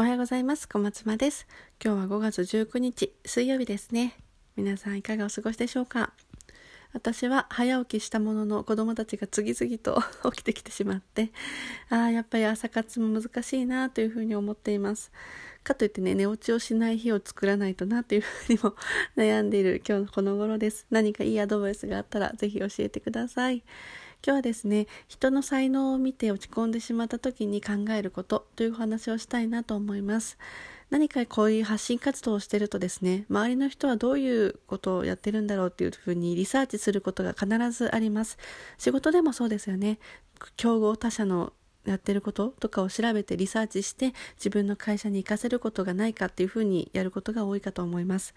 おはようございます。小松間です。今日は5月19日、水曜日ですね。皆さんいかがお過ごしでしょうか？私は早起きしたものの子供たちが次々と 起きてきてしまって、ああ、やっぱり朝活も難しいなというふうに思っています。かといってね、寝落ちをしない日を作らないとなというふうにも 悩んでいる今日のこの頃です。何かいいアドバイスがあったらぜひ教えてください。今日はですね人の才能を見て落ち込んでしまった時に考えることというお話をしたいなと思います。何かこういう発信活動をしてるとですね周りの人はどういうことをやってるんだろうというふうにリサーチすることが必ずあります。仕事でもそうですよね。競合他社のやってることとかを調べてリサーチして自分の会社に活かせることがないかっていうふうにやることが多いかと思います。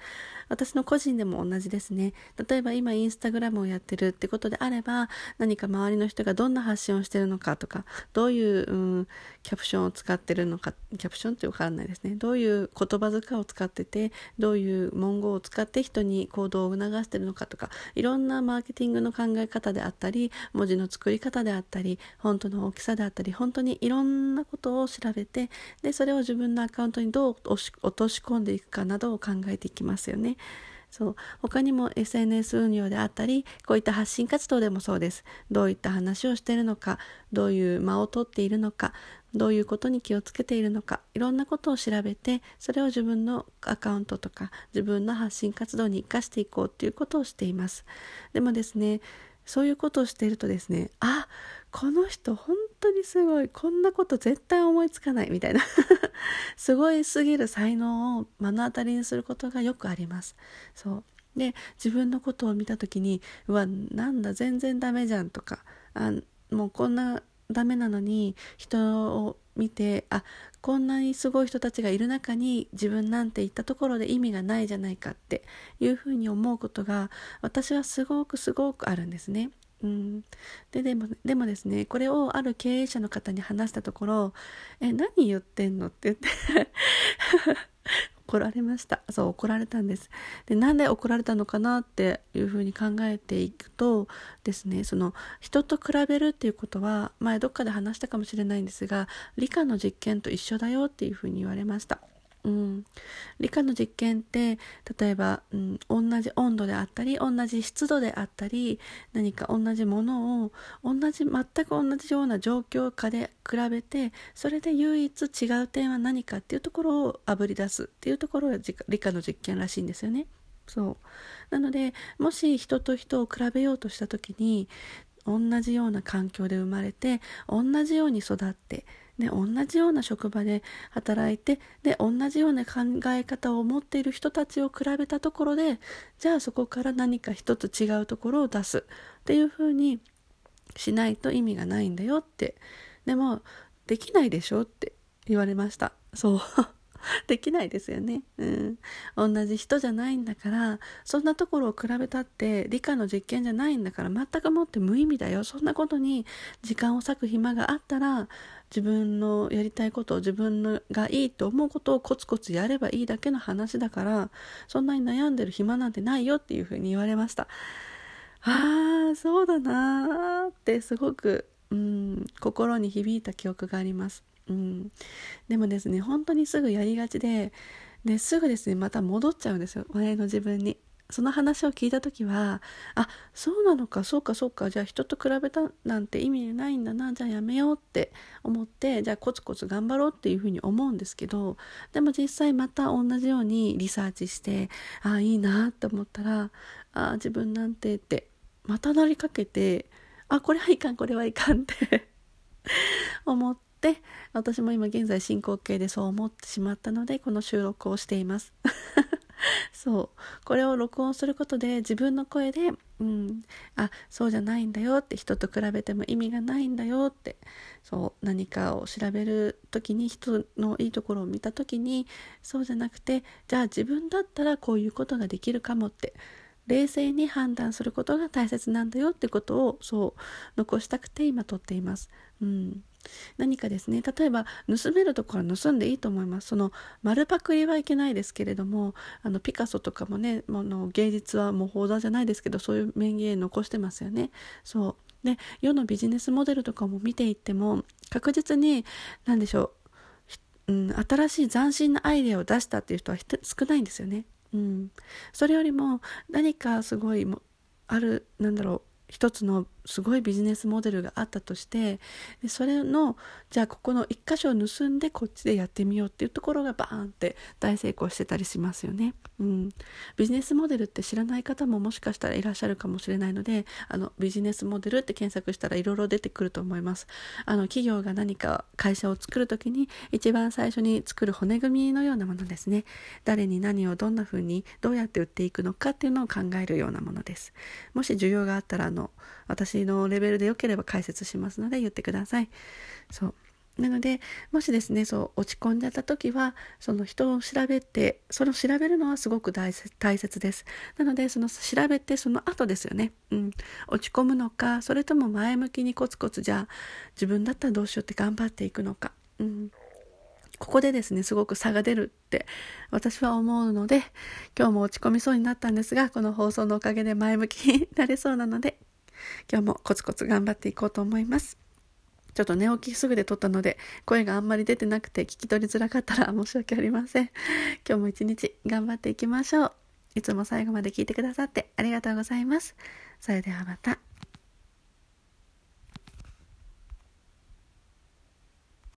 私の個人でも同じですね。例えば今インスタグラムをやってるってことであれば何か周りの人がどんな発信をしてるのかとかどういう、うん、キャプションを使ってるのかキャプションってわからないですね。どういう言葉遣いを使っててどういう文言を使って人に行動を促してるのかとかいろんなマーケティングの考え方であったり文字の作り方であったり本当の大きさであったり本当にいろんなことを調べてでそれを自分のアカウントにどう落とし込んでいくかなどを考えていきますよね。そう。他にも SNS 運用であったりこういった発信活動でもそうです。どういった話をしているのかどういう間を取っているのかどういうことに気をつけているのかいろんなことを調べてそれを自分のアカウントとか自分の発信活動に生かしていこうっていうことをしています。でもですねそういうことをしているとですねあこの人本当にすごいこんなこと絶対思いつかないみたいな。すごいすぎる才能を目の当たりにすることがよくあります。そう。で自分のことを見た時にうわなんだ全然ダメじゃんとかあもうこんなダメなのに人を見てあこんなにすごい人たちがいる中に自分なんて言ったところで意味がないじゃないかっていうふうに思うことが私はすごくすごくあるんですね。うん、ででもでもですねこれをある経営者の方に話したところ「え何言ってんの?」って言って怒られました。そう怒られたんです。でなんで怒られたのかなっていうふうに考えていくとですねその人と比べるっていうことは前どっかで話したかもしれないんですが理科の実験と一緒だよっていうふうに言われました。うん、理科の実験って例えば、うん、同じ温度であったり同じ湿度であったり何か同じものを同じ全く同じような状況下で比べてそれで唯一違う点は何かっていうところをあぶり出すっていうところが理科の実験らしいんですよね。そうなのでもし人と人を比べようとした時に同じような環境で生まれて同じように育ってで同じような職場で働いてで同じような考え方を持っている人たちを比べたところでじゃあそこから何か一つ違うところを出す。っていうふうにしないと意味がないんだよって。でもできないでしょって言われました。そう。できないですよね。うん。同じ人じゃないんだから、そんなところを比べたって理科の実験じゃないんだから全くもって無意味だよ。そんなことに時間を割く暇があったら、自分のやりたいことを自分のがいいと思うことをコツコツやればいいだけの話だから、そんなに悩んでる暇なんてないよっていうふうに言われました。ああ、そうだなーってすごく、うん、心に響いた記憶があります。うん、でもですね本当にすぐやりがちでですぐですねまた戻っちゃうんですよ前の自分に。その話を聞いた時はあそうなのかそうかそうかじゃあ人と比べたなんて意味ないんだなじゃあやめようって思ってじゃあコツコツ頑張ろうっていうふうに思うんですけどでも実際また同じようにリサーチしてあいいなって思ったらあ自分なんてってまたなりかけてあこれはいかんこれはいかんって 思って私も今現在進行形でそう思ってしまったのでこの収録をしています。そう。これを録音することで自分の声で「うん。あそうじゃないんだよ」って人と比べても意味がないんだよってそう何かを調べる時に人のいいところを見た時にそうじゃなくてじゃあ自分だったらこういうことができるかもって冷静に判断することが大切なんだよってことをそう残したくて今撮っています。うん。何かですね例えば盗めるところは盗んでいいと思います。その丸パクリはいけないですけれどもあのピカソとかもねあの芸術はもう放題じゃないですけどそういう名言残してますよね。そう。で世のビジネスモデルとかも見ていっても確実に何でしょううん、新しい斬新なアイデアを出したっていう人は少ないんですよね。うん、それよりも何かすごいもあるなんだろう一つのすごいビジネスモデルがあったとしてでそれのじゃあここの一箇所を盗んでこっちでやってみようっていうところがバーンって大成功してたりしますよね。うん、ビジネスモデルって知らない方ももしかしたらいらっしゃるかもしれないのであのビジネスモデルって検索したらいろいろ出てくると思います。あの企業が何か会社を作る時に一番最初に作る骨組みのようなものですね。誰に何をどんな風にどうやって売っていくのかっていうのを考えるようなものです。もし需要があったらあの私のレベルで良ければ解説しますので言ってください。そう。なのでもしですねそう落ち込んじゃった時はその人を調べてその調べるのはすごく大切です。なのでその調べてその後ですよね、うん、落ち込むのかそれとも前向きにコツコツじゃあ自分だったらどうしようって頑張っていくのか、うん、ここでですねすごく差が出るって私は思うので今日も落ち込みそうになったんですがこの放送のおかげで前向きになれそうなので今日もコツコツ頑張っていこうと思います。ちょっと寝起きすぐで撮ったので、声があんまり出てなくて聞き取りづらかったら申し訳ありません。今日も一日頑張っていきましょう。いつも最後まで聞いてくださってありがとうございます。それではまた。